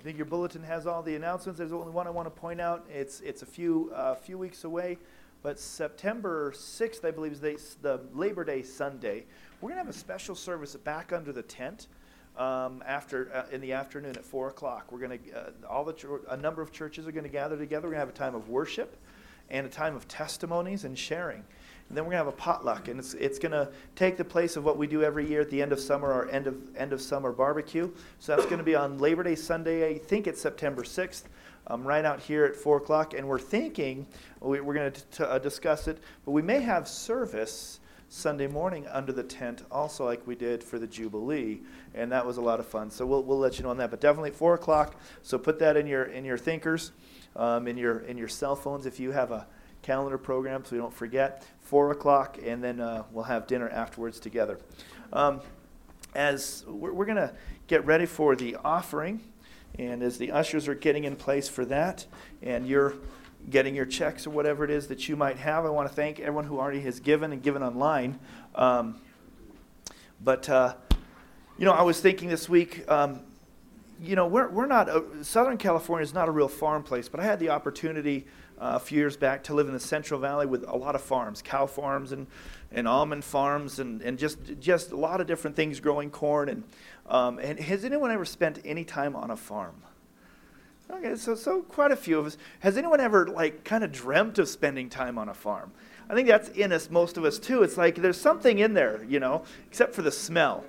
I think your bulletin has all the announcements. There's only one I want to point out. It's, it's a few, uh, few weeks away, but September 6th, I believe, is the, the Labor Day Sunday. We're to have a special service back under the tent um, after uh, in the afternoon at 4 o'clock. We're to, uh, all the a number of churches are to gather together. We're to have a time of worship and a time of testimonies and sharing. And then we're going to have a potluck, and it's, it's going to take the place of what we do every year at the end of summer, our end of, end of summer barbecue. So that's going to be on Labor Day Sunday, I think it's September 6th, um, right out here at 4 o'clock. And we're thinking, we, we're going to uh, discuss it, but we may have service Sunday morning under the tent, also like we did for the Jubilee, and that was a lot of fun. So we'll, we'll let you know on that. But definitely at 4 o'clock, so put that in your, in your thinkers, um, in, your, in your cell phones if you have a calendar program so we don't forget. 4 o'clock, and then uh, we'll have dinner afterwards together. Um, as we're, we're going to get ready for the offering, and as the ushers are getting in place for that, and you're getting your checks or whatever it is that you might have, I want to thank everyone who already has given and given online. Um, but, uh, you know, I was thinking this week, um, you know, we're, we're not, a, Southern California is not a real farm place, but I had the opportunity uh, a few years back to live in the Central Valley with a lot of farms, cow farms and, and almond farms, and, and just, just a lot of different things growing corn. And, um, and has anyone ever spent any time on a farm? Okay, so, so quite a few of us. Has anyone ever, like, kind of dreamt of spending time on a farm? I think that's in us, most of us too. It's like there's something in there, you know, except for the smell.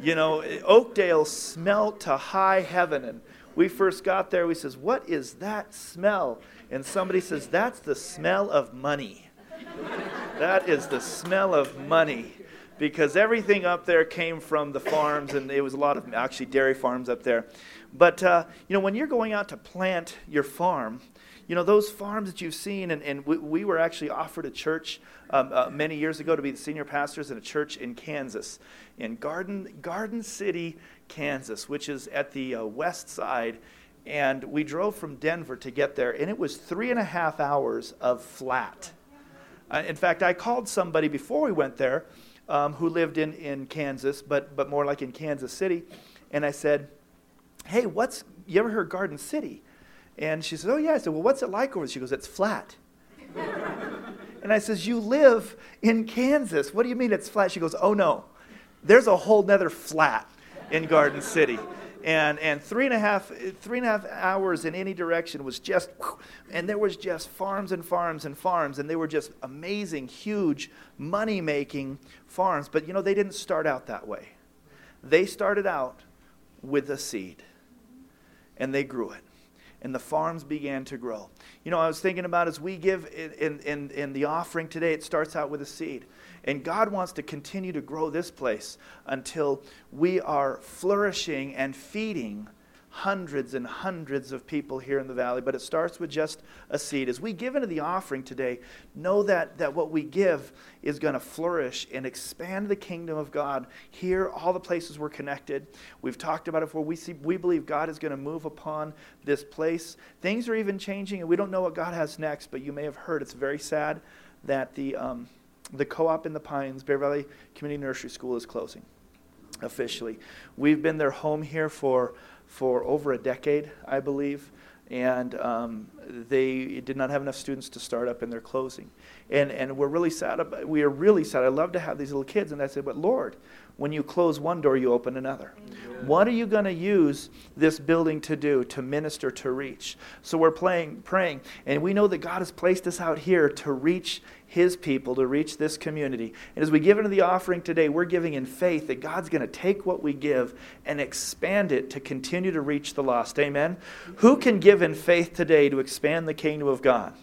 You know, Oakdale smelled to high heaven. And we first got there, we says, What is that smell? And somebody says, That's the smell of money. that is the smell of money. Because everything up there came from the farms, and it was a lot of actually dairy farms up there. But, uh, you know, when you're going out to plant your farm, you know, those farms that you've seen, and, and we, we were actually offered a church um, uh, many years ago to be the senior pastors in a church in Kansas, in Garden, Garden City, Kansas, which is at the uh, west side and we drove from Denver to get there, and it was three and a half hours of flat. Uh, in fact, I called somebody before we went there um, who lived in, in Kansas, but, but more like in Kansas City, and I said, Hey, what's, you ever heard Garden City? And she said, Oh, yeah. I said, Well, what's it like over there? She goes, It's flat. and I says, You live in Kansas. What do you mean it's flat? She goes, Oh, no. There's a whole nother flat in Garden City and and three and a half three and a half hours in any direction was just and there was just farms and farms and farms and they were just amazing huge money making farms. But you know they didn't start out that way. They started out with a seed and they grew it and the farms began to grow. You know i was thinking about as we give in, in, in the offering today it starts out with a seed. And God wants to continue to grow this place until we are flourishing and feeding hundreds and hundreds of people here in the valley, but it starts with just a seed. As we give into the offering today, know that, that what we give is going to flourish and expand the kingdom of God here, all the places we're connected. We've talked about it before. We, see, we believe God is going to move upon this place. Things are even changing, and we don't know what God has next, but you may have heard it's very sad that the. Um, the co-op in the Pines, Bear Valley Community Nursery School is closing officially. We've been their home here for for over a decade, I believe, and um, they did not have enough students to start up, and they're closing. And and we're really sad. About, we are really sad. I love to have these little kids, and I said, but Lord, when you close one door, you open another. What are you going to use this building to do, to minister, to reach? So we're playing, praying, and we know that God has placed us out here to reach His people, to reach this community. And as we give into the offering today, we're giving in faith that God's going to take what we give and expand it to continue to reach the lost. Amen? Who can give in faith today to expand the kingdom of God?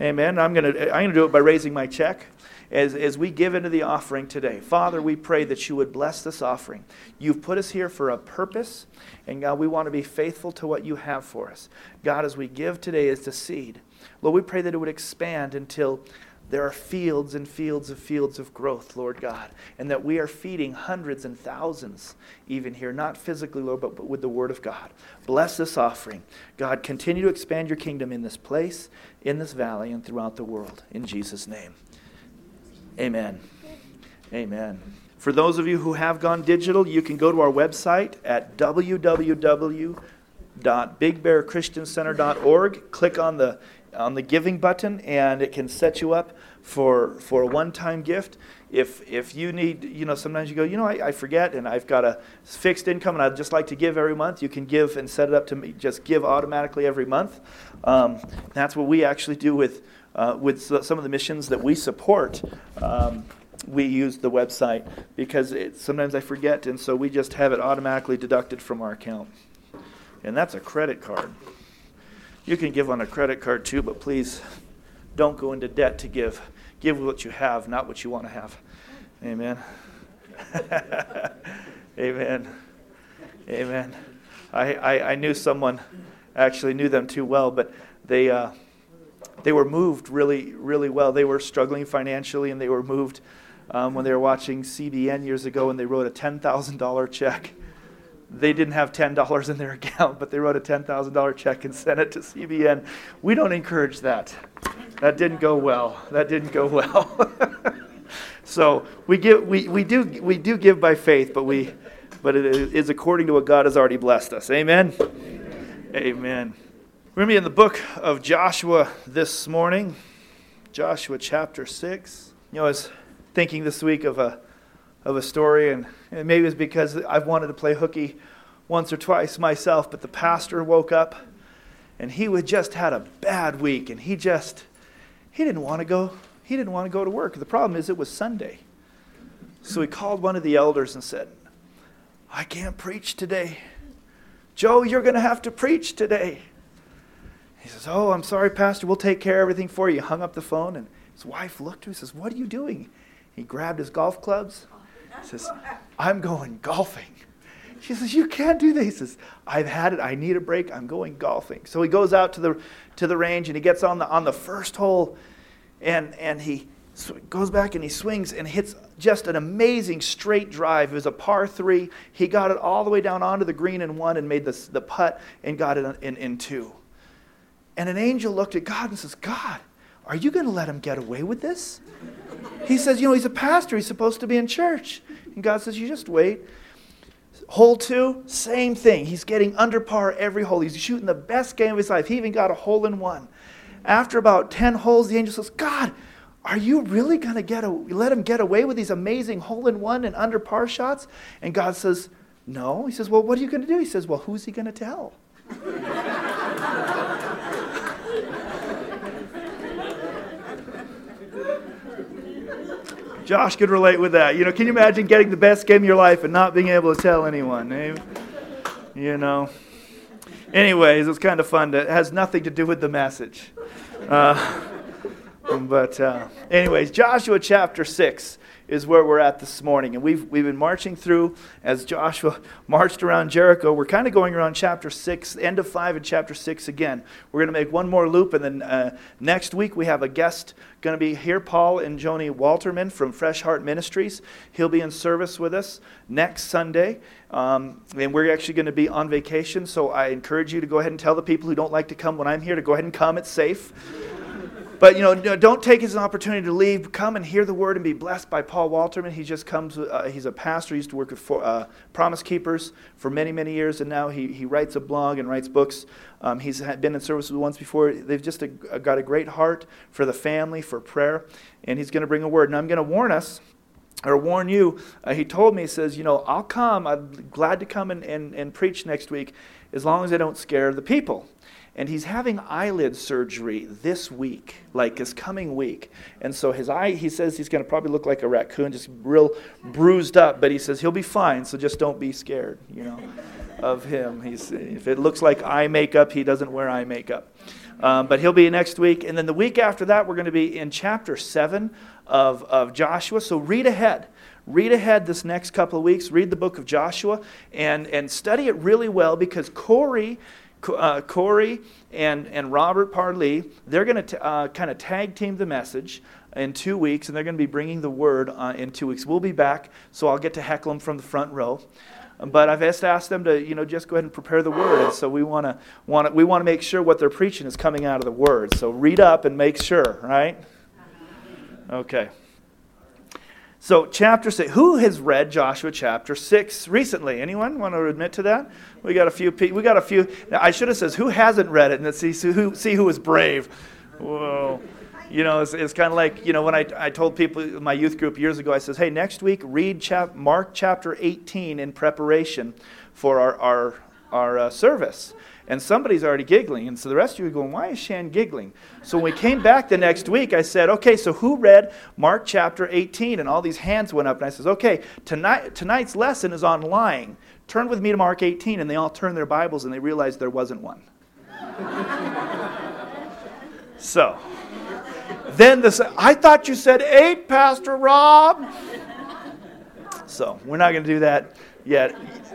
Amen. I'm going to, I'm going to do it by raising my check as, as we give into the offering today. Father, we pray that you would bless this offering. You've put us here for a purpose, and God, we want to be faithful to what you have for us. God, as we give today as the seed, Lord, we pray that it would expand until there are fields and fields of fields of growth, Lord God, and that we are feeding hundreds and thousands even here, not physically, Lord, but, but with the Word of God. Bless this offering. God, continue to expand your kingdom in this place, in this valley, and throughout the world. In Jesus' name. Amen. Amen. For those of you who have gone digital, you can go to our website at www www.bigbearchristiancenter.org. Click on the on the giving button, and it can set you up for for a one-time gift. If if you need, you know, sometimes you go, you know, I, I forget, and I've got a fixed income, and I'd just like to give every month. You can give and set it up to me, just give automatically every month. Um, that's what we actually do with uh, with some of the missions that we support. Um, we use the website because it, sometimes I forget, and so we just have it automatically deducted from our account. And that's a credit card. You can give on a credit card too, but please don't go into debt to give. Give what you have, not what you want to have. Amen. Amen. Amen. I, I, I, knew someone, actually knew them too well, but they, uh, they were moved really, really well. They were struggling financially, and they were moved um, when they were watching CBN years ago, and they wrote a $10,000 check they didn't have $10 in their account, but they wrote a $10,000 check and sent it to CBN. We don't encourage that. That didn't go well. That didn't go well. so we, give, we, we, do, we do give by faith, but, we, but it is according to what God has already blessed us. Amen? Amen. Amen. We're going to be in the book of Joshua this morning, Joshua chapter 6. You know, I was thinking this week of a of a story, and, and maybe it's because I've wanted to play hooky once or twice myself, but the pastor woke up and he had just had a bad week, and he just he didn't want to go he didn't want to go to work. The problem is it was Sunday. So he called one of the elders and said, I can't preach today. Joe, you're going to have to preach today. He says, Oh, I'm sorry, Pastor. We'll take care of everything for you. He hung up the phone, and his wife looked at him and says, What are you doing? He grabbed his golf clubs He says, I'm going golfing. She says, You can't do this. He says, I've had it. I need a break. I'm going golfing. So he goes out to the, to the range and he gets on the, on the first hole and, and he goes back and he swings and hits just an amazing straight drive. It was a par three. He got it all the way down onto the green in one and made the, the putt and got it in, in two. And an angel looked at God and says, God, are you going to let him get away with this? He says, You know, he's a pastor. He's supposed to be in church. And God says, You just wait. Hole two, same thing. He's getting under par every hole. He's shooting the best game of his life. He even got a hole in one. After about 10 holes, the angel says, God, are you really going to get a, let him get away with these amazing hole in one and under par shots? And God says, No. He says, Well, what are you going to do? He says, Well, who's he going to tell? Josh could relate with that. You know, can you imagine getting the best game of your life and not being able to tell anyone? Eh? You know. Anyways, it's kind of fun. To, it has nothing to do with the message. Uh, but, uh, anyways, Joshua chapter 6 is where we're at this morning. And we've, we've been marching through as Joshua marched around Jericho. We're kind of going around chapter 6, end of 5 and chapter 6 again. We're going to make one more loop, and then uh, next week we have a guest going to be here, Paul and Joni Walterman from Fresh Heart Ministries. He'll be in service with us next Sunday. Um, and we're actually going to be on vacation, so I encourage you to go ahead and tell the people who don't like to come when I'm here to go ahead and come. It's safe. But you know, don't take it as an opportunity to leave. Come and hear the word and be blessed by Paul Walterman. He just comes. Uh, he's a pastor. He used to work with uh, Promise Keepers for many, many years, and now he, he writes a blog and writes books. Um, he's been in service once before. They've just a, a, got a great heart for the family, for prayer, and he's going to bring a word. And I'm going to warn us or warn you, uh, he told me, he says, you know, I'll come. I'm glad to come and, and, and preach next week as long as I don't scare the people and he's having eyelid surgery this week, like this coming week. And so his eye, he says he's going to probably look like a raccoon, just real bruised up, but he says he'll be fine, so just don't be scared, you know, of him. He's, if it looks like eye makeup, he doesn't wear eye makeup. Um, but he'll be next week. And then the week after that, we're going to be in chapter 7 of, of Joshua. So read ahead read ahead this next couple of weeks read the book of joshua and, and study it really well because corey uh, Corey and, and Robert Parley, they're going to uh, kind of tag team the message in two weeks, and they're going to be bringing the word uh, in two weeks. We'll be back, so I'll get to heckle them from the front row. But I've just asked them to, you know, just go ahead and prepare the word. And so we want to we want to make sure what they're preaching is coming out of the word. So read up and make sure, right? Okay. So, chapter 6. Who has read Joshua chapter 6 recently? Anyone want to admit to that? We got a few people. We got a few. Now, I should have said, who hasn't read it? And let's see who, see who is brave. Whoa. You know, it's, it's kind of like, you know, when I, I told people, my youth group years ago, I says, hey, next week, read chap- Mark chapter 18 in preparation for our, our, our uh, service and somebody's already giggling. And so the rest of you are going, why is Shan giggling? So when we came back the next week, I said, okay, so who read Mark chapter 18? And all these hands went up, and I says, okay, tonight, tonight's lesson is on lying. Turn with me to Mark 18. And they all turned their Bibles, and they realized there wasn't one. so then this, I thought you said eight, Pastor Rob. So we're not going to do that yet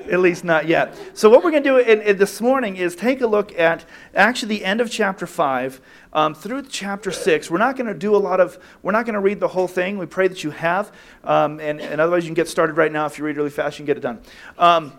at least not yet. So, what we're going to do in, in this morning is take a look at actually the end of chapter 5 um, through chapter 6. We're not going to do a lot of, we're not going to read the whole thing. We pray that you have. Um, and, and otherwise, you can get started right now. If you read really fast, you can get it done. Um,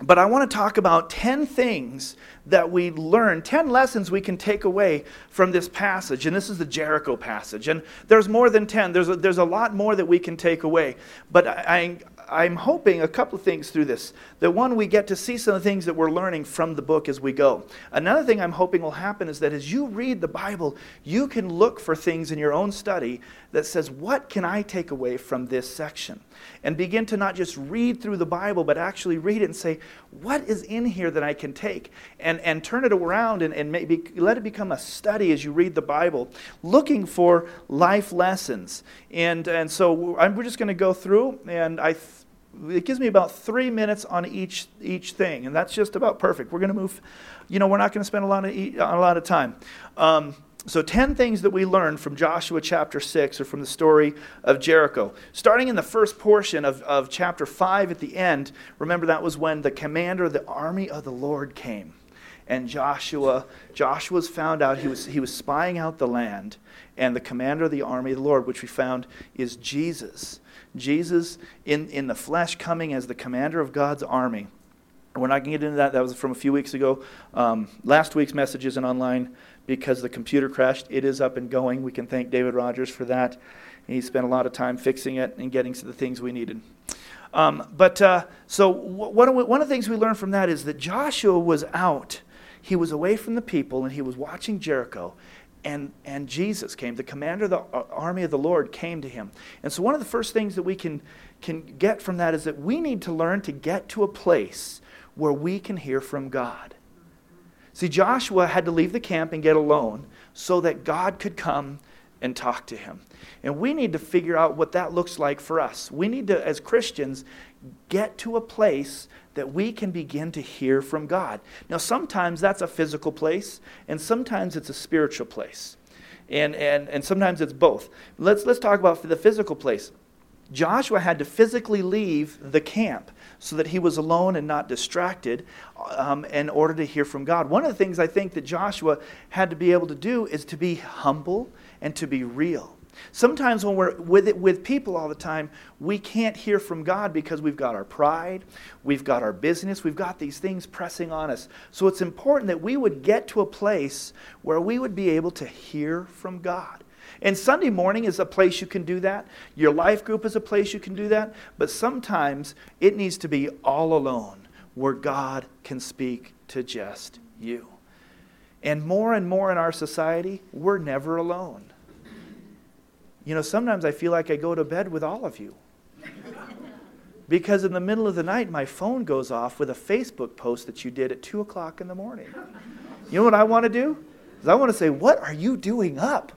but I want to talk about 10 things that we learn, 10 lessons we can take away from this passage. And this is the Jericho passage. And there's more than 10, there's a, there's a lot more that we can take away. But I, I'm hoping a couple of things through this. That one, we get to see some of the things that we're learning from the book as we go. Another thing I'm hoping will happen is that as you read the Bible, you can look for things in your own study that says, what can I take away from this section? And begin to not just read through the Bible, but actually read it and say, what is in here that I can take? And, and turn it around and, and maybe let it become a study as you read the Bible, looking for life lessons. And, and so we're just going to go through, and I it gives me about three minutes on each each thing, and that's just about perfect. We're going to move. You know, we're not going to spend a lot of a lot of time. Um, so, 10 things that we learned from Joshua chapter 6 or from the story of Jericho. Starting in the first portion of, of chapter 5 at the end, remember that was when the commander of the army of the Lord came. And Joshua, Joshua's found out he was, he was spying out the land, and the commander of the army of the Lord, which we found is Jesus. Jesus in, in the flesh coming as the commander of God's army. We're not going to get into that. That was from a few weeks ago. Um, last week's message isn't online because the computer crashed. It is up and going. We can thank David Rogers for that. He spent a lot of time fixing it and getting to the things we needed. Um, but uh, so, one of, one of the things we learned from that is that Joshua was out. He was away from the people and he was watching Jericho and, and Jesus came. The commander of the uh, army of the Lord came to him. And so, one of the first things that we can, can get from that is that we need to learn to get to a place where we can hear from God. See, Joshua had to leave the camp and get alone so that God could come and talk to him. And we need to figure out what that looks like for us. We need to, as Christians, get to a place that we can begin to hear from God. Now, sometimes that's a physical place, and sometimes it's a spiritual place. And, and, and sometimes it's both. Let's, let's talk about the physical place. Joshua had to physically leave the camp so that he was alone and not distracted um, in order to hear from God. One of the things I think that Joshua had to be able to do is to be humble and to be real. Sometimes when we're with, it, with people all the time, we can't hear from God because we've got our pride, we've got our business, we've got these things pressing on us. So it's important that we would get to a place where we would be able to hear from God. And Sunday morning is a place you can do that. Your life group is a place you can do that. But sometimes it needs to be all alone where God can speak to just you. And more and more in our society, we're never alone. You know, sometimes I feel like I go to bed with all of you. because in the middle of the night, my phone goes off with a Facebook post that you did at 2 o'clock in the morning. You know what I want to do? Is I want to say, What are you doing up?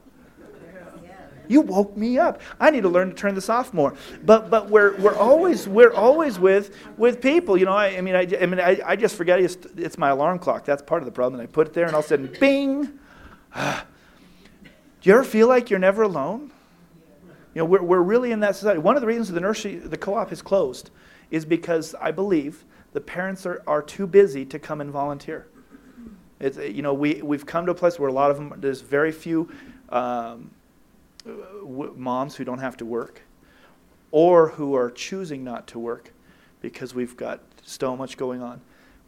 You woke me up. I need to learn to turn this off more. But but we're we're always we're always with with people. You know, I, I mean I, I mean I, I just forget it's, it's my alarm clock. That's part of the problem. And I put it there, and all of a sudden, bing. Do you ever feel like you're never alone? You know, we're, we're really in that society. One of the reasons the nursery, the co-op is closed is because I believe the parents are, are too busy to come and volunteer. It's, you know, we, we've come to a place where a lot of them, there's very few um, w- moms who don't have to work or who are choosing not to work because we've got so much going on.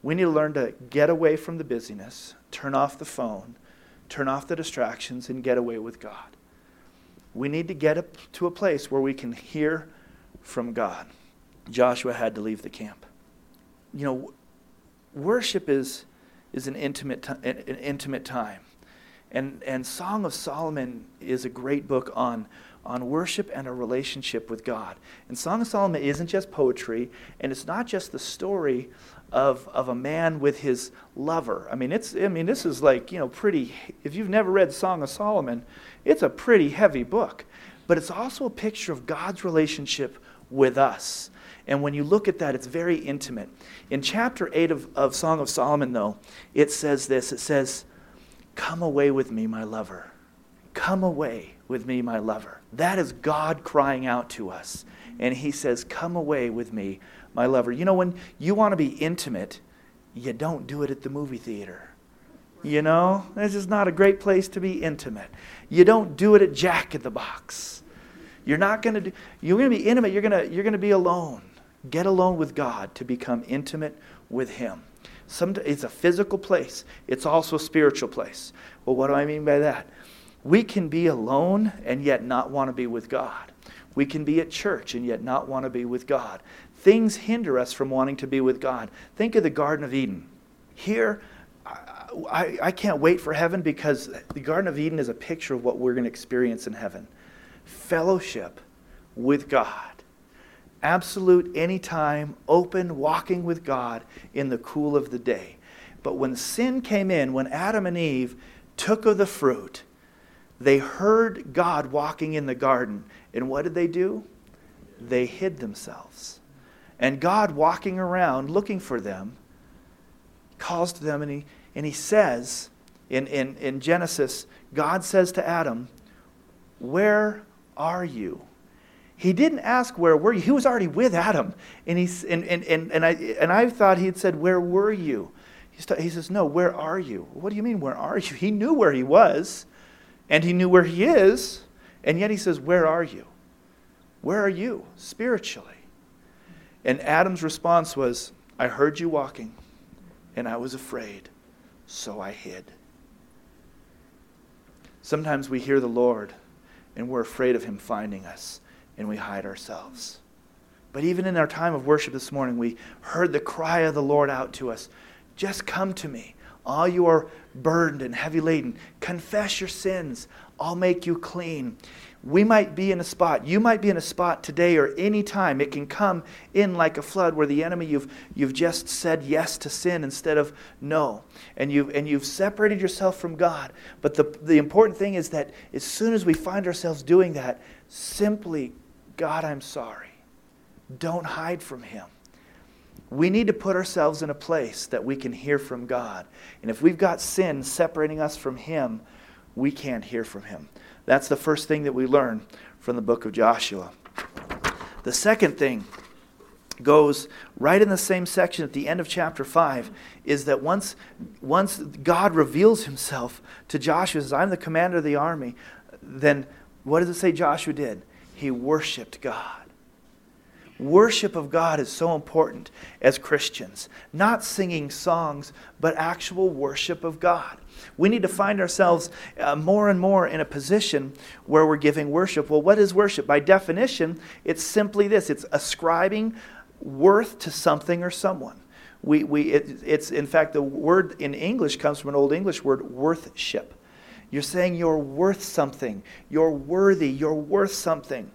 We need to learn to get away from the busyness, turn off the phone, turn off the distractions, and get away with God. We need to get to a place where we can hear from God. Joshua had to leave the camp. You know, worship is, is an, intimate t- an intimate time. And, and Song of Solomon is a great book on, on worship and a relationship with God. And Song of Solomon isn't just poetry, and it's not just the story of, of a man with his lover. I mean, it's, I mean, this is like, you know, pretty, if you've never read Song of Solomon, it's a pretty heavy book. But it's also a picture of God's relationship with us. And when you look at that, it's very intimate. In chapter 8 of, of Song of Solomon, though, it says this it says, Come away with me, my lover. Come away with me, my lover. That is God crying out to us. And he says, Come away with me, my lover. You know, when you want to be intimate, you don't do it at the movie theater. You know, this is not a great place to be intimate. You don't do it at Jack in the Box. You're not going to do, you're going to be intimate. You're going to, you're going to be alone. Get alone with God to become intimate with Him. Some, it's a physical place, it's also a spiritual place. Well, what do I mean by that? We can be alone and yet not want to be with God. We can be at church and yet not want to be with God. Things hinder us from wanting to be with God. Think of the Garden of Eden. Here, I, I, can't wait for heaven because the Garden of Eden is a picture of what we're going to experience in heaven fellowship with God absolute, anytime, open, walking with God in the cool of the day. But when sin came in, when Adam and Eve took of the fruit, they heard God walking in the garden. And what did they do? They hid themselves. And God, walking around looking for them, calls to them and he, and he says in, in, in Genesis, God says to Adam, Where are you? He didn't ask, Where were you? He was already with Adam. And, he's, and, and, and, and, I, and I thought he had said, Where were you? He says, No, where are you? What do you mean, where are you? He knew where he was, and he knew where he is, and yet he says, Where are you? Where are you spiritually? And Adam's response was, I heard you walking, and I was afraid, so I hid. Sometimes we hear the Lord, and we're afraid of him finding us and we hide ourselves. But even in our time of worship this morning, we heard the cry of the Lord out to us Just come to me, all you are burdened and heavy laden. Confess your sins, I'll make you clean. We might be in a spot, you might be in a spot today or any time. It can come in like a flood where the enemy, you've, you've just said yes to sin instead of no. And you've, and you've separated yourself from God. But the, the important thing is that as soon as we find ourselves doing that, simply God, I'm sorry. Don't hide from Him. We need to put ourselves in a place that we can hear from God. And if we've got sin separating us from Him, we can't hear from Him. That's the first thing that we learn from the book of Joshua. The second thing goes right in the same section at the end of chapter 5 is that once, once God reveals himself to Joshua, says, I'm the commander of the army, then what does it say Joshua did? he worshiped God. Worship of God is so important as Christians. Not singing songs, but actual worship of God. We need to find ourselves uh, more and more in a position where we're giving worship. Well, what is worship? By definition, it's simply this it's ascribing worth to something or someone. We, we, it, it's, in fact, the word in English comes from an Old English word, worthship. You're saying you're worth something. You're worthy. You're worth something.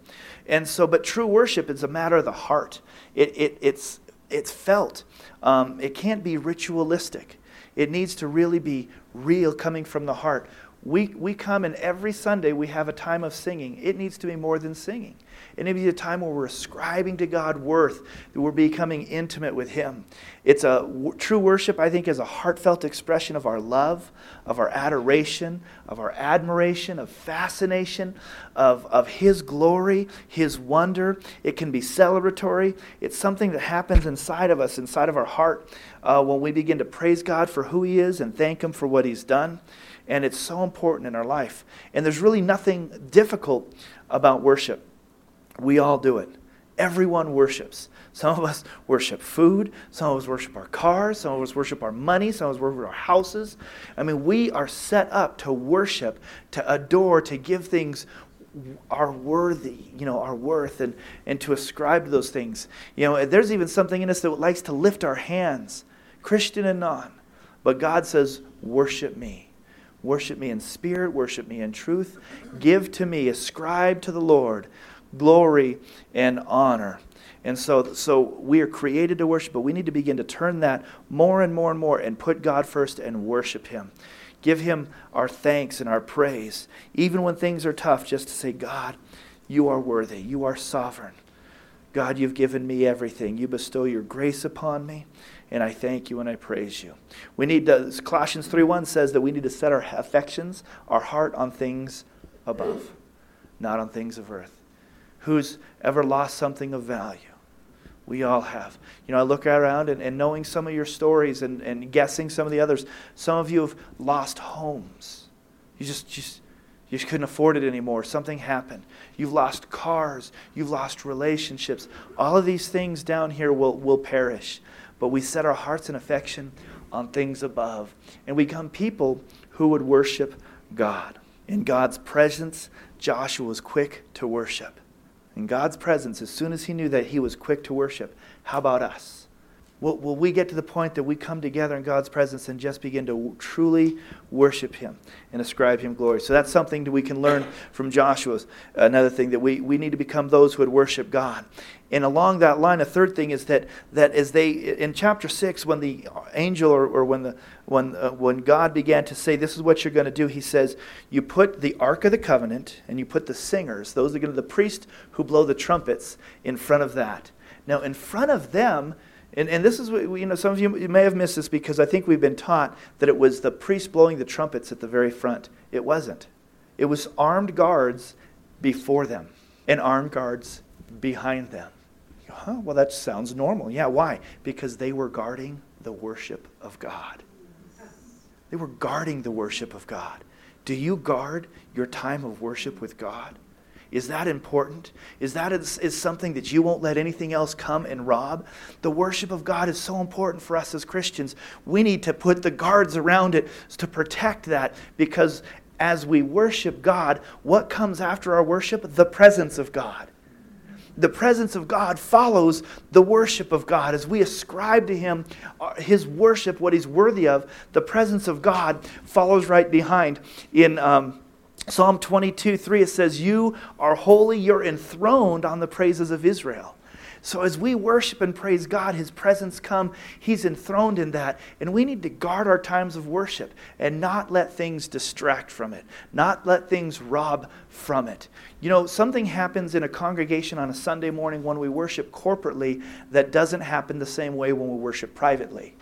And so, but true worship is a matter of the heart. It, it, it's, it's felt. Um, it can't be ritualistic. It needs to really be real coming from the heart. We, we come and every Sunday we have a time of singing. It needs to be more than singing. It to be a time where we're ascribing to God worth, that we're becoming intimate with Him. It's a true worship, I think, is a heartfelt expression of our love, of our adoration, of our admiration, of fascination, of, of His glory, His wonder. It can be celebratory. It's something that happens inside of us, inside of our heart, uh, when we begin to praise God for who He is and thank Him for what He's done. And it's so important in our life. And there's really nothing difficult about worship. We all do it. Everyone worships. Some of us worship food. Some of us worship our cars. Some of us worship our money. Some of us worship our houses. I mean, we are set up to worship, to adore, to give things our worthy, you know, our worth and, and to ascribe to those things. You know, there's even something in us that likes to lift our hands, Christian and non. But God says, worship me. Worship me in spirit, worship me in truth. Give to me, ascribe to the Lord glory and honor. And so, so we are created to worship, but we need to begin to turn that more and more and more and put God first and worship Him. Give Him our thanks and our praise, even when things are tough, just to say, God, you are worthy. You are sovereign. God, you've given me everything. You bestow your grace upon me, and I thank you and I praise you. We need to, Colossians 3.1 says that we need to set our affections, our heart on things above, not on things of earth. Who's ever lost something of value? We all have. You know, I look around and, and knowing some of your stories and, and guessing some of the others, some of you have lost homes. You just, just, you just couldn't afford it anymore. Something happened. You've lost cars. You've lost relationships. All of these things down here will, will perish. But we set our hearts and affection on things above. And we become people who would worship God. In God's presence, Joshua was quick to worship in God's presence, as soon as he knew that he was quick to worship, how about us? Will, will we get to the point that we come together in God's presence and just begin to truly worship Him and ascribe Him glory? So that's something that we can learn from Joshua's. Another thing that we, we need to become those who would worship God. And along that line, a third thing is that, that as they, in chapter 6, when the angel or, or when, the, when, uh, when God began to say, This is what you're going to do, he says, You put the Ark of the Covenant and you put the singers, those are going to the priests who blow the trumpets, in front of that. Now, in front of them, and, and this is what, you know, some of you may have missed this because I think we've been taught that it was the priest blowing the trumpets at the very front. It wasn't. It was armed guards before them and armed guards behind them. Huh? Well, that sounds normal. Yeah, why? Because they were guarding the worship of God. They were guarding the worship of God. Do you guard your time of worship with God? Is that important? Is that is, is something that you won't let anything else come and rob? The worship of God is so important for us as Christians. We need to put the guards around it to protect that because as we worship God, what comes after our worship? The presence of God. The presence of God follows the worship of God. As we ascribe to Him uh, His worship, what He's worthy of, the presence of God follows right behind. In um, Psalm 22 3, it says, You are holy, you're enthroned on the praises of Israel. So as we worship and praise God, His presence come, He's enthroned in that. And we need to guard our times of worship and not let things distract from it, not let things rob from it. You know, something happens in a congregation on a Sunday morning when we worship corporately that doesn't happen the same way when we worship privately.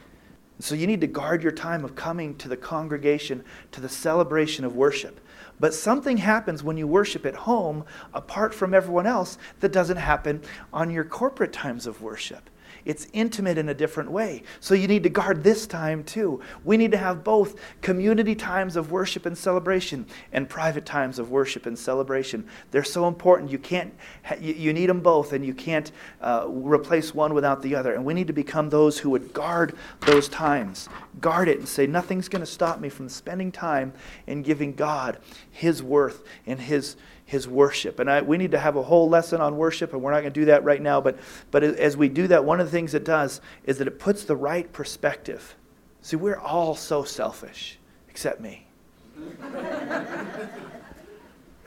So you need to guard your time of coming to the congregation, to the celebration of worship. But something happens when you worship at home apart from everyone else that doesn't happen on your corporate times of worship. It's intimate in a different way. So you need to guard this time too. We need to have both community times of worship and celebration and private times of worship and celebration. They're so important. You can't, you need them both, and you can't uh, replace one without the other. And we need to become those who would guard those times, guard it, and say, nothing's going to stop me from spending time and giving God His worth and His his worship. And I, we need to have a whole lesson on worship, and we're not going to do that right now. But, but as we do that, one of the things it does is that it puts the right perspective. See, we're all so selfish, except me.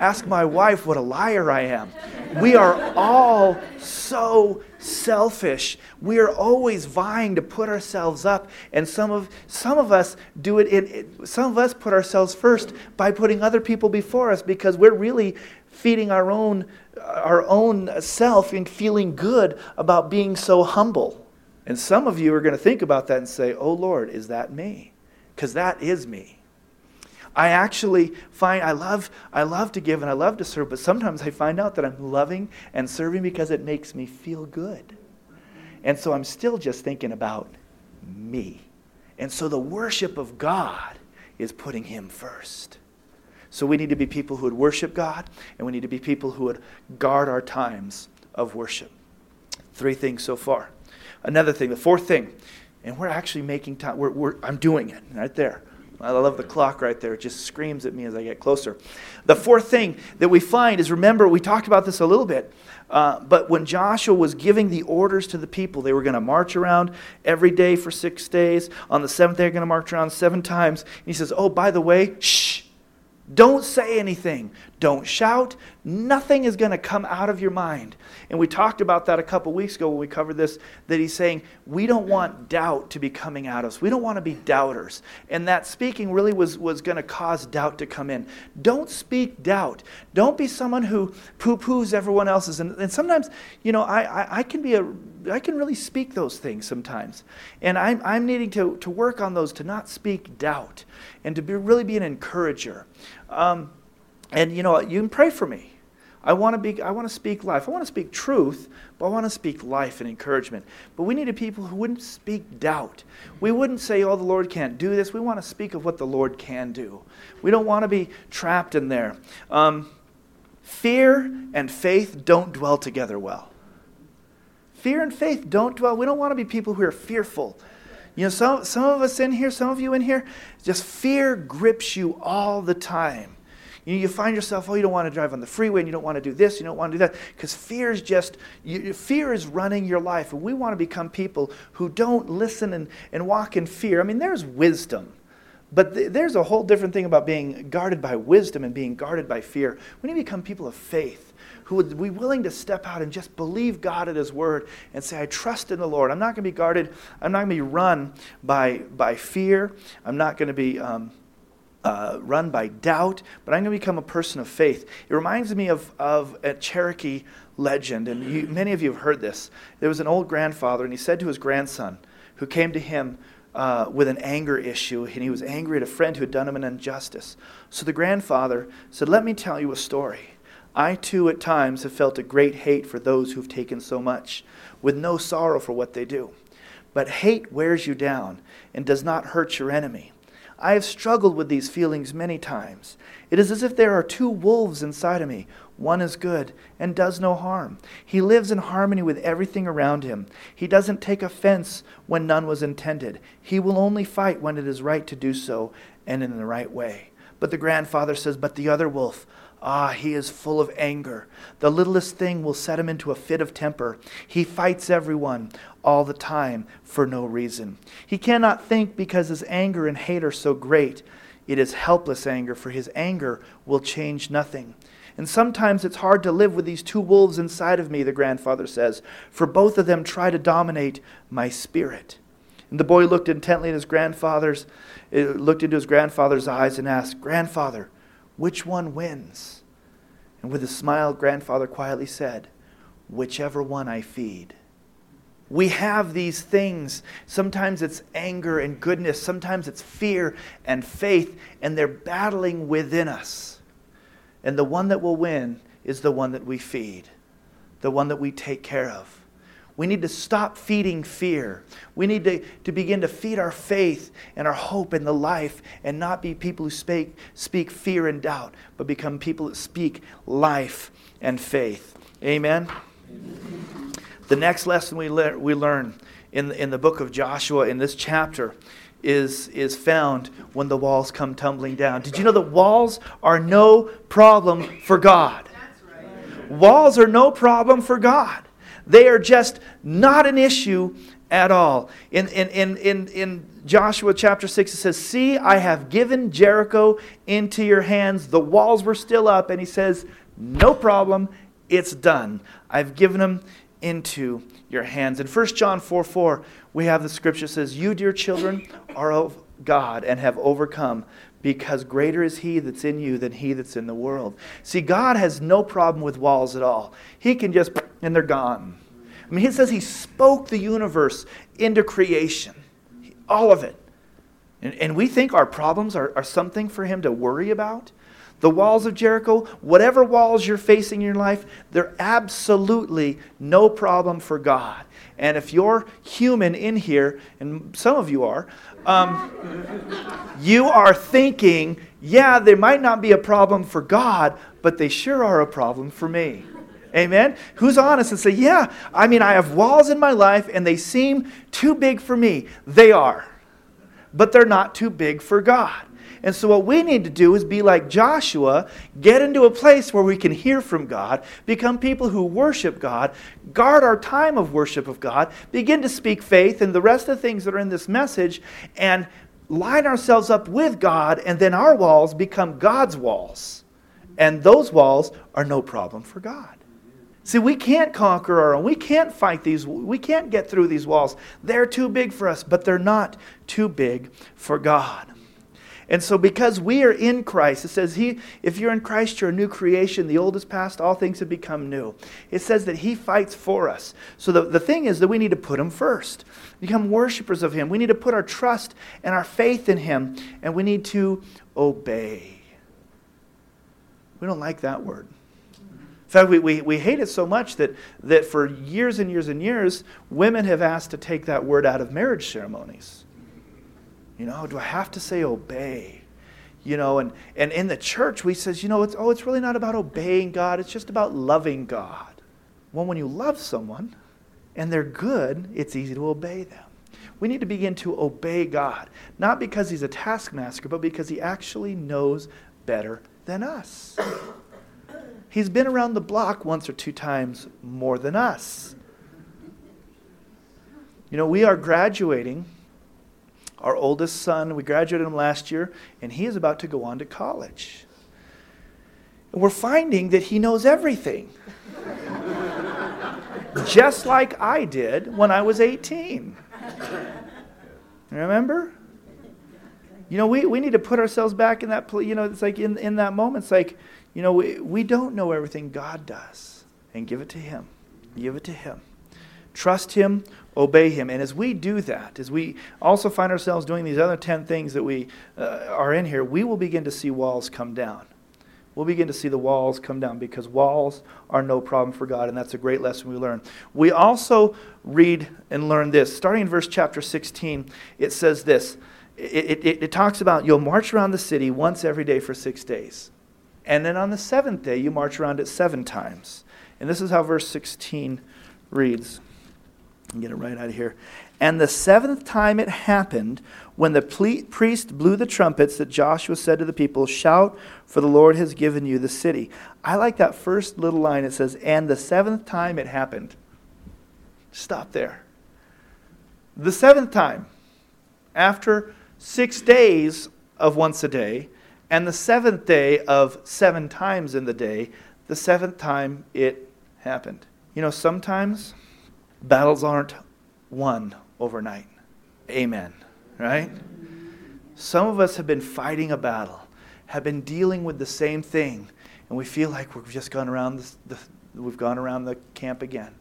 Ask my wife what a liar I am. We are all so selfish. We are always vying to put ourselves up, and some of some of us do it, in. Some of us put ourselves first by putting other people before us because we're really feeding our own our own self and feeling good about being so humble. And some of you are going to think about that and say, "Oh Lord, is that me?" Because that is me. I actually find I love I love to give and I love to serve, but sometimes I find out that I'm loving and serving because it makes me feel good. And so I'm still just thinking about me. And so the worship of God is putting him first. So we need to be people who would worship God, and we need to be people who would guard our times of worship. Three things so far. Another thing, the fourth thing, and we're actually making time, we're, we're, I'm doing it right there I love the clock right there. It just screams at me as I get closer. The fourth thing that we find is remember, we talked about this a little bit, uh, but when Joshua was giving the orders to the people, they were going to march around every day for six days. On the seventh, they're going to march around seven times. And he says, Oh, by the way, shh, don't say anything. Don't shout. Nothing is going to come out of your mind. And we talked about that a couple weeks ago when we covered this that he's saying we don't want doubt to be coming out of us. We don't want to be doubters. And that speaking really was, was going to cause doubt to come in. Don't speak doubt. Don't be someone who poo poos everyone else's. And, and sometimes, you know, I, I, I, can be a. I can really speak those things sometimes. And I'm, I'm needing to, to work on those, to not speak doubt, and to be, really be an encourager. Um, and you know, you can pray for me. I want to be I want to speak life. I want to speak truth, but I want to speak life and encouragement. But we needed people who wouldn't speak doubt. We wouldn't say, "Oh, the Lord can't do this." We want to speak of what the Lord can do. We don't want to be trapped in there. Um, fear and faith don't dwell together well. Fear and faith don't dwell. We don't want to be people who are fearful. You know, some, some of us in here, some of you in here, just fear grips you all the time. You, you find yourself, oh, you don't want to drive on the freeway and you don't want to do this, you don't want to do that, because fear is just, you, fear is running your life. And we want to become people who don't listen and, and walk in fear. I mean, there's wisdom. But th- there's a whole different thing about being guarded by wisdom and being guarded by fear. We need to become people of faith who would be willing to step out and just believe God at His word and say, I trust in the Lord. I'm not going to be guarded. I'm not going to be run by, by fear. I'm not going to be um, uh, run by doubt, but I'm going to become a person of faith. It reminds me of, of a Cherokee legend, and you, many of you have heard this. There was an old grandfather, and he said to his grandson, who came to him uh, with an anger issue, and he was angry at a friend who had done him an injustice. So the grandfather said, Let me tell you a story. I too at times have felt a great hate for those who've taken so much, with no sorrow for what they do. But hate wears you down and does not hurt your enemy. I have struggled with these feelings many times. It is as if there are two wolves inside of me. One is good and does no harm. He lives in harmony with everything around him. He doesn't take offense when none was intended. He will only fight when it is right to do so and in the right way. But the grandfather says, But the other wolf, Ah, he is full of anger. The littlest thing will set him into a fit of temper. He fights everyone all the time for no reason. He cannot think because his anger and hate are so great. It is helpless anger, for his anger will change nothing. And sometimes it's hard to live with these two wolves inside of me, the grandfather says, for both of them try to dominate my spirit. And the boy looked intently at his grandfather's, eh, looked into his grandfather's eyes and asked, Grandfather, which one wins? And with a smile, grandfather quietly said, Whichever one I feed. We have these things. Sometimes it's anger and goodness, sometimes it's fear and faith, and they're battling within us. And the one that will win is the one that we feed, the one that we take care of. We need to stop feeding fear. We need to, to begin to feed our faith and our hope in the life and not be people who speak, speak fear and doubt, but become people that speak life and faith. Amen? Amen. The next lesson we, le- we learn in, in the book of Joshua, in this chapter, is, is found when the walls come tumbling down. Did you know that walls are no problem for God? Right. Walls are no problem for God. They are just not an issue at all. In, in, in, in, in Joshua chapter 6, it says, See, I have given Jericho into your hands. The walls were still up. And he says, No problem. It's done. I've given them into your hands. In 1 John 4 4, we have the scripture says, You, dear children, are of God and have overcome because greater is he that's in you than he that's in the world. See, God has no problem with walls at all. He can just, and they're gone. I mean, he says he spoke the universe into creation, all of it. And, and we think our problems are, are something for him to worry about. The walls of Jericho, whatever walls you're facing in your life, they're absolutely no problem for God. And if you're human in here, and some of you are, um, you are thinking, yeah, there might not be a problem for God, but they sure are a problem for me. Amen? Who's honest and say, yeah, I mean, I have walls in my life and they seem too big for me. They are. But they're not too big for God. And so, what we need to do is be like Joshua, get into a place where we can hear from God, become people who worship God, guard our time of worship of God, begin to speak faith and the rest of the things that are in this message, and line ourselves up with God, and then our walls become God's walls. And those walls are no problem for God. See, we can't conquer our own. We can't fight these. We can't get through these walls. They're too big for us, but they're not too big for God. And so, because we are in Christ, it says, he, if you're in Christ, you're a new creation. The old is past, all things have become new. It says that He fights for us. So, the, the thing is that we need to put Him first, become worshipers of Him. We need to put our trust and our faith in Him, and we need to obey. We don't like that word. In fact, we, we, we hate it so much that, that for years and years and years, women have asked to take that word out of marriage ceremonies. You know, do I have to say obey? You know, and, and in the church, we says, you know, it's, oh, it's really not about obeying God. It's just about loving God. Well, when you love someone and they're good, it's easy to obey them. We need to begin to obey God, not because he's a taskmaster, but because he actually knows better than us. He's been around the block once or two times more than us. You know, we are graduating. Our oldest son, we graduated him last year, and he is about to go on to college. And we're finding that he knows everything. Just like I did when I was 18. Remember? You know, we, we need to put ourselves back in that, you know, it's like in, in that moment, it's like, you know, we, we don't know everything God does. And give it to Him. Give it to Him. Trust Him, obey Him. And as we do that, as we also find ourselves doing these other 10 things that we uh, are in here, we will begin to see walls come down. We'll begin to see the walls come down because walls are no problem for God, and that's a great lesson we learn. We also read and learn this. Starting in verse chapter 16, it says this it, it, it talks about you'll march around the city once every day for six days. And then on the seventh day, you march around it seven times. And this is how verse 16 reads. I'll get it right out of here. And the seventh time it happened, when the priest blew the trumpets, that Joshua said to the people, Shout, for the Lord has given you the city. I like that first little line. It says, And the seventh time it happened. Stop there. The seventh time, after six days of once a day, and the seventh day of seven times in the day, the seventh time it happened. You know, sometimes battles aren't won overnight. Amen. Right? Some of us have been fighting a battle, have been dealing with the same thing, and we feel like we've just gone around the, the we've gone around the camp again.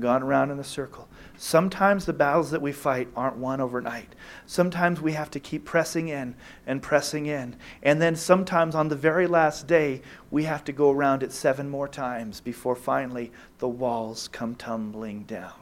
Gone around in a circle. Sometimes the battles that we fight aren't won overnight. Sometimes we have to keep pressing in and pressing in. And then sometimes on the very last day, we have to go around it seven more times before finally the walls come tumbling down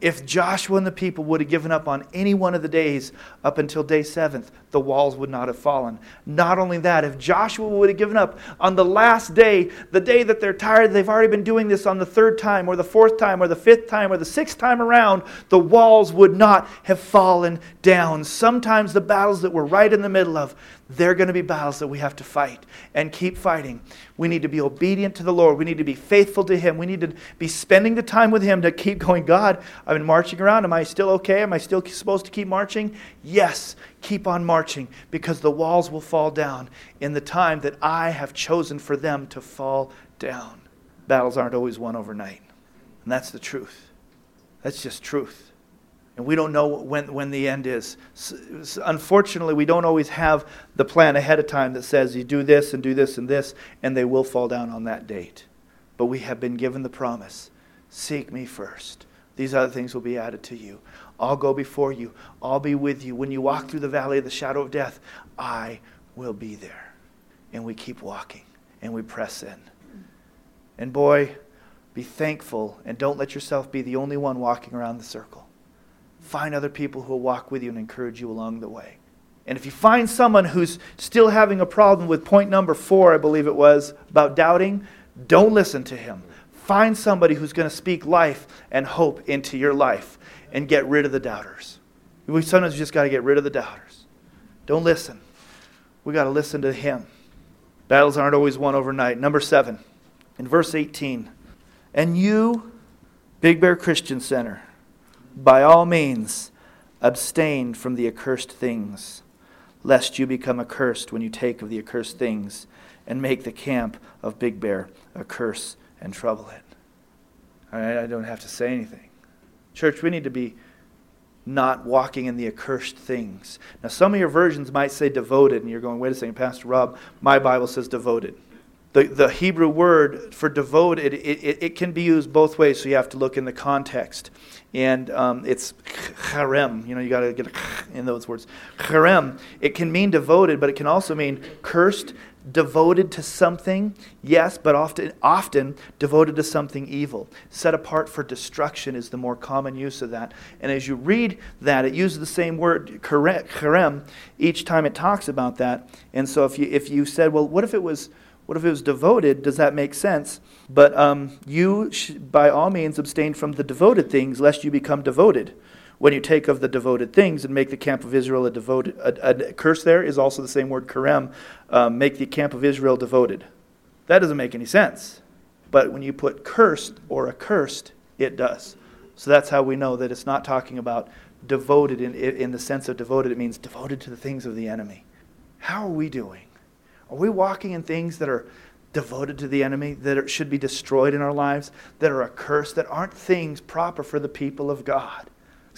if Joshua and the people would have given up on any one of the days up until day seventh, the walls would not have fallen. Not only that, if Joshua would have given up on the last day, the day that they're tired, they've already been doing this on the third time, or the fourth time, or the fifth time, or the sixth time around, the walls would not have fallen down. Sometimes the battles that we're right in the middle of, they're going to be battles that we have to fight and keep fighting. We need to be obedient to the Lord. We need to be faithful to Him. We need to be spending the time with Him to keep going. God, I've been marching around. Am I still okay? Am I still supposed to keep marching? Yes, keep on marching because the walls will fall down in the time that I have chosen for them to fall down. Battles aren't always won overnight. And that's the truth. That's just truth. And we don't know when, when the end is. Unfortunately, we don't always have the plan ahead of time that says you do this and do this and this, and they will fall down on that date. But we have been given the promise seek me first. These other things will be added to you. I'll go before you, I'll be with you. When you walk through the valley of the shadow of death, I will be there. And we keep walking and we press in. And boy, be thankful and don't let yourself be the only one walking around the circle. Find other people who will walk with you and encourage you along the way. And if you find someone who's still having a problem with point number four, I believe it was, about doubting, don't listen to him. Find somebody who's going to speak life and hope into your life and get rid of the doubters. We sometimes just got to get rid of the doubters. Don't listen. We got to listen to him. Battles aren't always won overnight. Number seven, in verse 18. And you, Big Bear Christian Center, by all means, abstain from the accursed things, lest you become accursed when you take of the accursed things and make the camp of Big Bear a curse and trouble it. I don't have to say anything. Church, we need to be not walking in the accursed things. Now, some of your versions might say devoted, and you're going, wait a second, Pastor Rob, my Bible says devoted. The, the Hebrew word for devoted, it, it, it can be used both ways, so you have to look in the context. And um, it's harem. You know, you got to get in those words. Harem. It can mean devoted, but it can also mean cursed, devoted to something, yes, but often, often devoted to something evil. Set apart for destruction is the more common use of that. And as you read that, it uses the same word, karem, each time it talks about that. And so if you, if you said, well, what if it was, what if it was devoted? Does that make sense? But um, you, sh- by all means, abstain from the devoted things, lest you become devoted when you take of the devoted things and make the camp of Israel a devoted. A, a curse there is also the same word, karem, um, make the camp of Israel devoted. That doesn't make any sense. But when you put cursed or accursed, it does. So that's how we know that it's not talking about devoted in, in the sense of devoted, it means devoted to the things of the enemy. How are we doing? Are we walking in things that are devoted to the enemy, that are, should be destroyed in our lives, that are accursed, that aren't things proper for the people of God?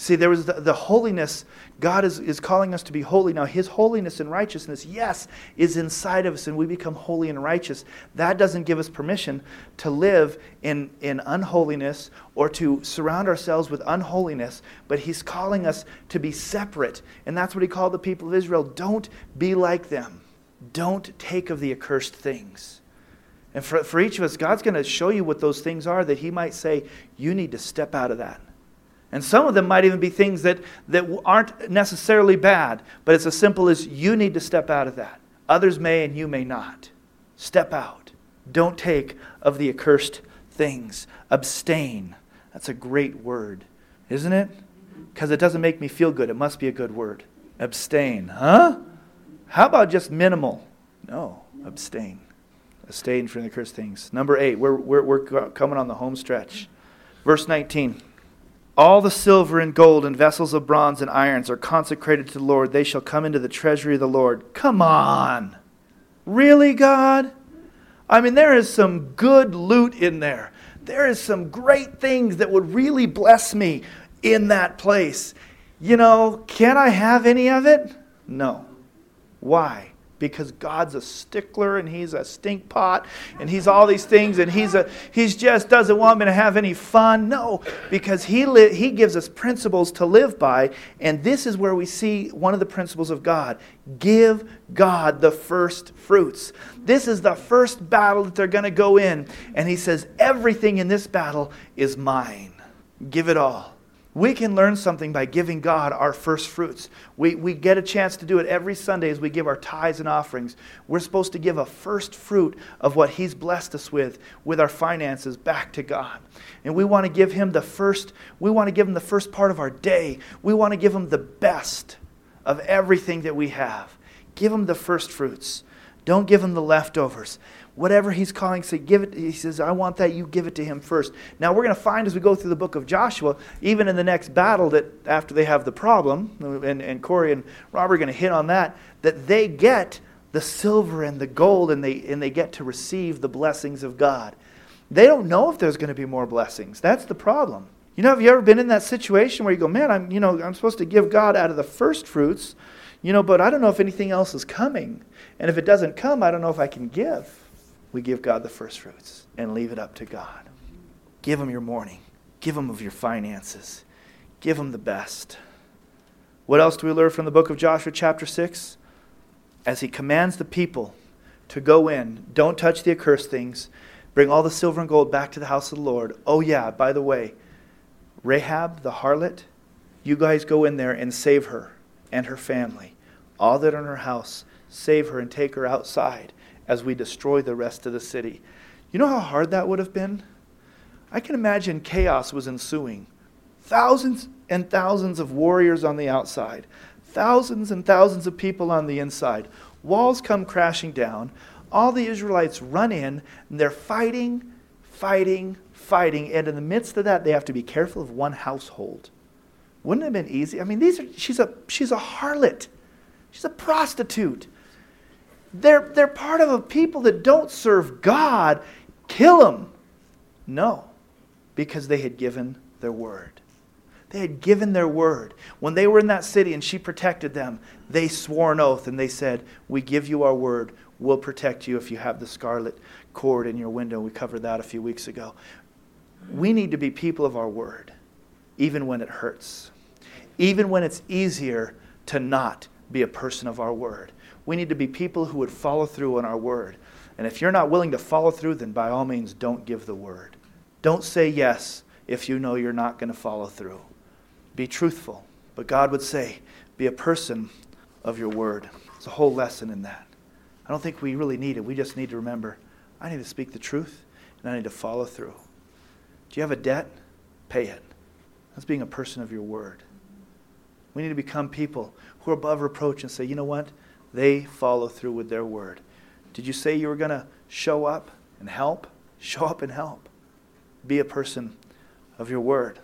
See, there was the, the, holiness. God is, is calling us to be holy. Now, His holiness and righteousness, yes, is inside of us, and we become holy and righteous. That doesn't give us permission to live in, in unholiness or to surround ourselves with unholiness, but He's calling us to be separate. And that's what He called the people of Israel. Don't be like them, don't take of the accursed things. And for, for each of us, God's going to show you what those things are that He might say, you need to step out of that. And some of them might even be things that, that aren't necessarily bad, but it's as simple as you need to step out of that. Others may and you may not. Step out. Don't take of the accursed things. Abstain. That's a great word, isn't it? Because it doesn't make me feel good. It must be a good word. Abstain. Huh? How about just minimal? No, abstain. Abstain from the accursed things. Number eight, we're, we're, we're coming on the home stretch. Verse 19. All the silver and gold and vessels of bronze and irons are consecrated to the Lord. They shall come into the treasury of the Lord. Come on. Really, God? I mean, there is some good loot in there. There is some great things that would really bless me in that place. You know, can I have any of it? No. Why? Because God's a stickler and he's a stink pot and he's all these things and he's a he's just doesn't want me to have any fun. No, because he li- he gives us principles to live by and this is where we see one of the principles of God. Give God the first fruits. This is the first battle that they're going to go in and he says everything in this battle is mine. Give it all. We can learn something by giving God our first fruits. We, we get a chance to do it every Sunday as we give our tithes and offerings. We're supposed to give a first fruit of what He's blessed us with, with our finances, back to God. And we want to give Him the first, we want to give Him the first part of our day. We want to give Him the best of everything that we have. Give Him the first fruits. Don't give Him the leftovers whatever he's calling, say, give it. He says, I want that. You give it to him first. Now, we're going to find as we go through the book of Joshua, even in the next battle, that after they have the problem, and, and Corey and Rob are going to hit on that, that they get the silver and the gold and they, and they get to receive the blessings of God. They don't know if there's going to be more blessings. That's the problem. You know, have you ever been in that situation where you go, man, I'm, you know, I'm supposed to give God out of the first fruits, you know, but I don't know if anything else is coming. And if it doesn't come, I don't know if I can give we give God the first fruits and leave it up to God. Give Him your morning, give Him of your finances, give Him the best. What else do we learn from the book of Joshua, chapter 6? As He commands the people to go in, don't touch the accursed things, bring all the silver and gold back to the house of the Lord. Oh, yeah, by the way, Rahab, the harlot, you guys go in there and save her and her family, all that are in her house. Save her and take her outside as we destroy the rest of the city. You know how hard that would have been? I can imagine chaos was ensuing. Thousands and thousands of warriors on the outside, thousands and thousands of people on the inside. Walls come crashing down. All the Israelites run in, and they're fighting, fighting, fighting. And in the midst of that, they have to be careful of one household. Wouldn't it have been easy? I mean, these are, she's, a, she's a harlot, she's a prostitute. They're, they're part of a people that don't serve God. Kill them. No, because they had given their word. They had given their word. When they were in that city and she protected them, they swore an oath and they said, We give you our word. We'll protect you if you have the scarlet cord in your window. We covered that a few weeks ago. We need to be people of our word, even when it hurts, even when it's easier to not be a person of our word. We need to be people who would follow through on our word. And if you're not willing to follow through, then by all means, don't give the word. Don't say yes if you know you're not going to follow through. Be truthful. But God would say, be a person of your word. It's a whole lesson in that. I don't think we really need it. We just need to remember I need to speak the truth and I need to follow through. Do you have a debt? Pay it. That's being a person of your word. We need to become people who are above reproach and say, you know what? They follow through with their word. Did you say you were going to show up and help? Show up and help. Be a person of your word.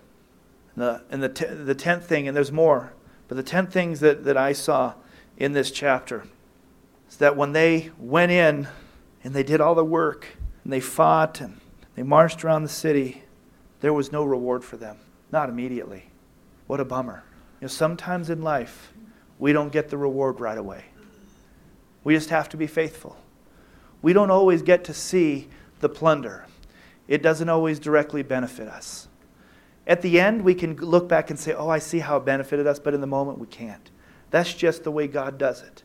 And the, and the, t- the tenth thing, and there's more, but the tenth things that, that I saw in this chapter is that when they went in and they did all the work and they fought and they marched around the city, there was no reward for them. Not immediately. What a bummer. You know, sometimes in life, we don't get the reward right away. We just have to be faithful. We don't always get to see the plunder, it doesn't always directly benefit us. At the end, we can look back and say, oh, I see how it benefited us, but in the moment, we can't. That's just the way God does it.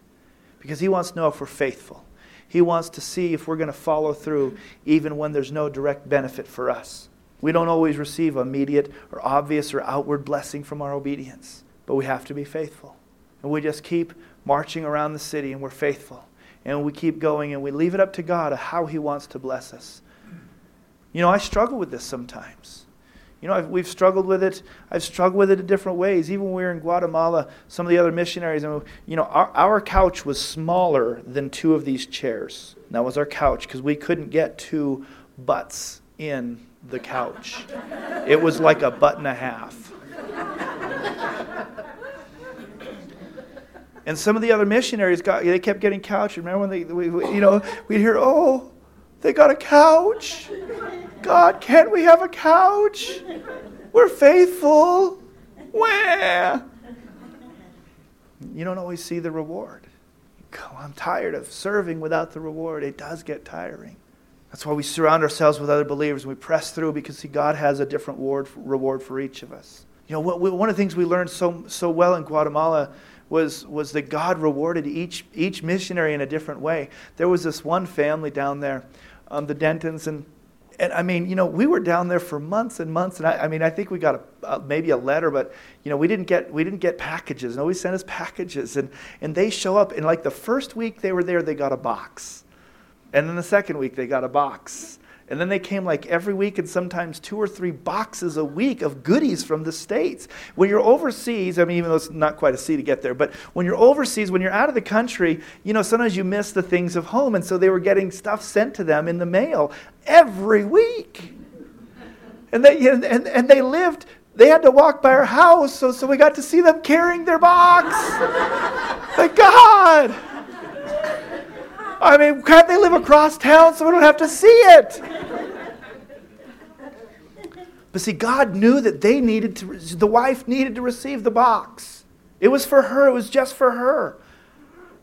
Because He wants to know if we're faithful. He wants to see if we're going to follow through even when there's no direct benefit for us. We don't always receive immediate or obvious or outward blessing from our obedience, but we have to be faithful. And we just keep marching around the city and we're faithful. And we keep going and we leave it up to God how He wants to bless us. You know, I struggle with this sometimes. You know, I've, we've struggled with it. I've struggled with it in different ways. Even when we were in Guatemala, some of the other missionaries, and you know, our, our couch was smaller than two of these chairs. That was our couch because we couldn't get two butts in the couch. It was like a butt and a half. And some of the other missionaries got, they kept getting couches. Remember when they, we, we, you know, we'd hear, oh, they got a couch. God, can't we have a couch? We're faithful. Where? You don't always see the reward. Oh, I'm tired of serving without the reward. It does get tiring. That's why we surround ourselves with other believers and we press through because see, God has a different reward for each of us. You know, one of the things we learned so, so well in Guatemala was, was that God rewarded each, each missionary in a different way. There was this one family down there, um, the Dentons, and, and I mean, you know, we were down there for months and months, and I, I mean, I think we got a, a, maybe a letter, but you know, we didn't get we didn't get packages. Nobody sent us packages, and and they show up, and like the first week they were there, they got a box, and then the second week they got a box, and then they came like every week and sometimes two or three boxes a week of goodies from the States. When you're overseas, I mean, even though it's not quite a sea to get there, but when you're overseas, when you're out of the country, you know, sometimes you miss the things of home. And so they were getting stuff sent to them in the mail every week. And they, and, and they lived they had to walk by our house, so, so we got to see them carrying their box. Thank God. I mean, can't they live across town so we don't have to see it? But see, God knew that they needed to, the wife needed to receive the box. It was for her, it was just for her.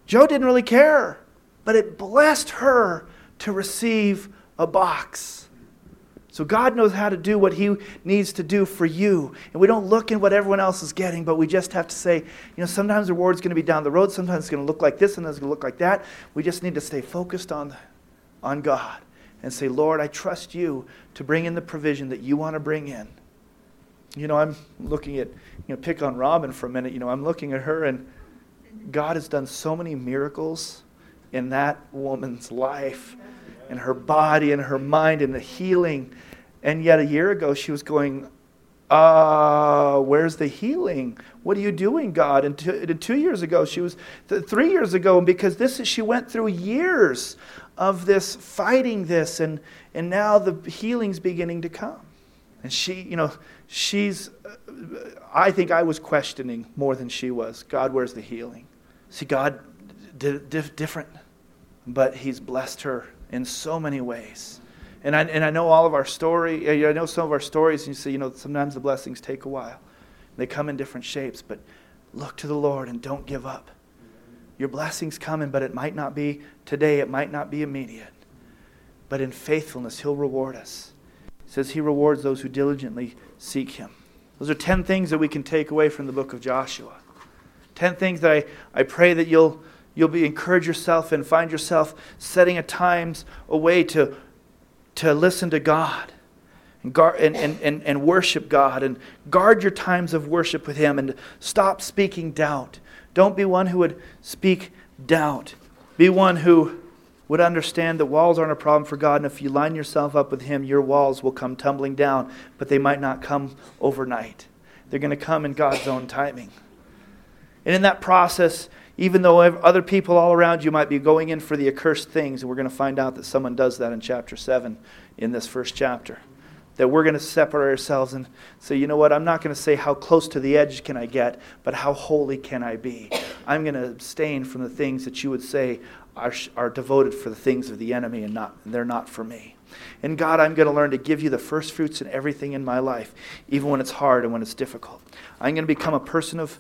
Joe didn't really care, but it blessed her to receive a box. So God knows how to do what He needs to do for you. And we don't look at what everyone else is getting, but we just have to say, you know, sometimes the reward's going to be down the road, sometimes it's going to look like this, and it's going to look like that. We just need to stay focused on, on God and say, Lord, I trust you to bring in the provision that you want to bring in. You know, I'm looking at, you know, pick on Robin for a minute. You know, I'm looking at her, and God has done so many miracles in that woman's life and her body and her mind and the healing and yet a year ago, she was going uh, where's the healing? What are you doing, God? And two, two years ago, she was, th- three years ago, and because this is, she went through years of this, fighting this, and, and now the healing's beginning to come. And she, you know, she's, uh, I think I was questioning more than she was. God, where's the healing? See, God did it different, but He's blessed her in so many ways. And I, and I know all of our story, I know some of our stories, and you say, you know, sometimes the blessings take a while. They come in different shapes, but look to the Lord and don't give up. Your blessing's coming, but it might not be today, it might not be immediate. But in faithfulness, He'll reward us. He says He rewards those who diligently seek Him. Those are 10 things that we can take away from the book of Joshua. 10 things that I, I pray that you'll, you'll be encourage yourself and find yourself setting at times away to to listen to God and, guard, and, and, and, and worship God and guard your times of worship with Him and stop speaking doubt. Don't be one who would speak doubt. Be one who would understand that walls aren't a problem for God, and if you line yourself up with Him, your walls will come tumbling down, but they might not come overnight. They're going to come in God's own timing. And in that process, even though other people all around you might be going in for the accursed things, and we're going to find out that someone does that in chapter 7 in this first chapter. That we're going to separate ourselves and say, you know what, I'm not going to say how close to the edge can I get, but how holy can I be? I'm going to abstain from the things that you would say are, are devoted for the things of the enemy and not, they're not for me. And God, I'm going to learn to give you the first fruits in everything in my life, even when it's hard and when it's difficult. I'm going to become a person of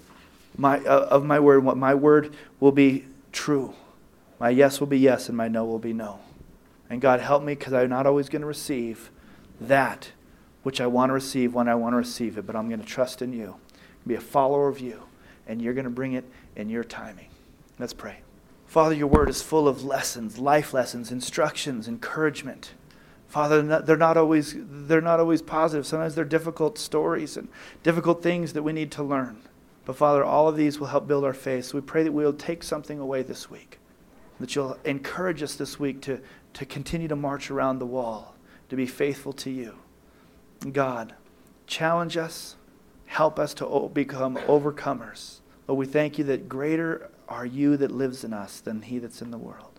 my, uh, of my word. What my word will be true. My yes will be yes, and my no will be no. And God, help me because I'm not always going to receive that which I want to receive when I want to receive it, but I'm going to trust in you, be a follower of you, and you're going to bring it in your timing. Let's pray. Father, your word is full of lessons, life lessons, instructions, encouragement. Father, they're not always, they're not always positive. Sometimes they're difficult stories and difficult things that we need to learn. But Father, all of these will help build our faith. So we pray that we'll take something away this week, that you'll encourage us this week to, to continue to march around the wall, to be faithful to you. God, challenge us, help us to become overcomers. Lord, we thank you that greater are you that lives in us than he that's in the world.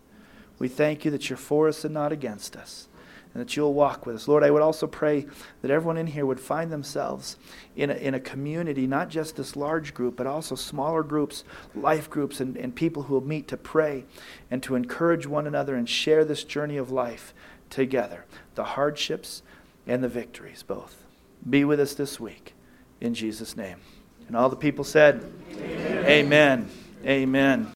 We thank you that you're for us and not against us and that you'll walk with us. Lord, I would also pray that everyone in here would find themselves in a, in a community, not just this large group, but also smaller groups, life groups, and, and people who will meet to pray and to encourage one another and share this journey of life together the hardships and the victories, both. Be with us this week. In Jesus' name. And all the people said, Amen. Amen. Amen.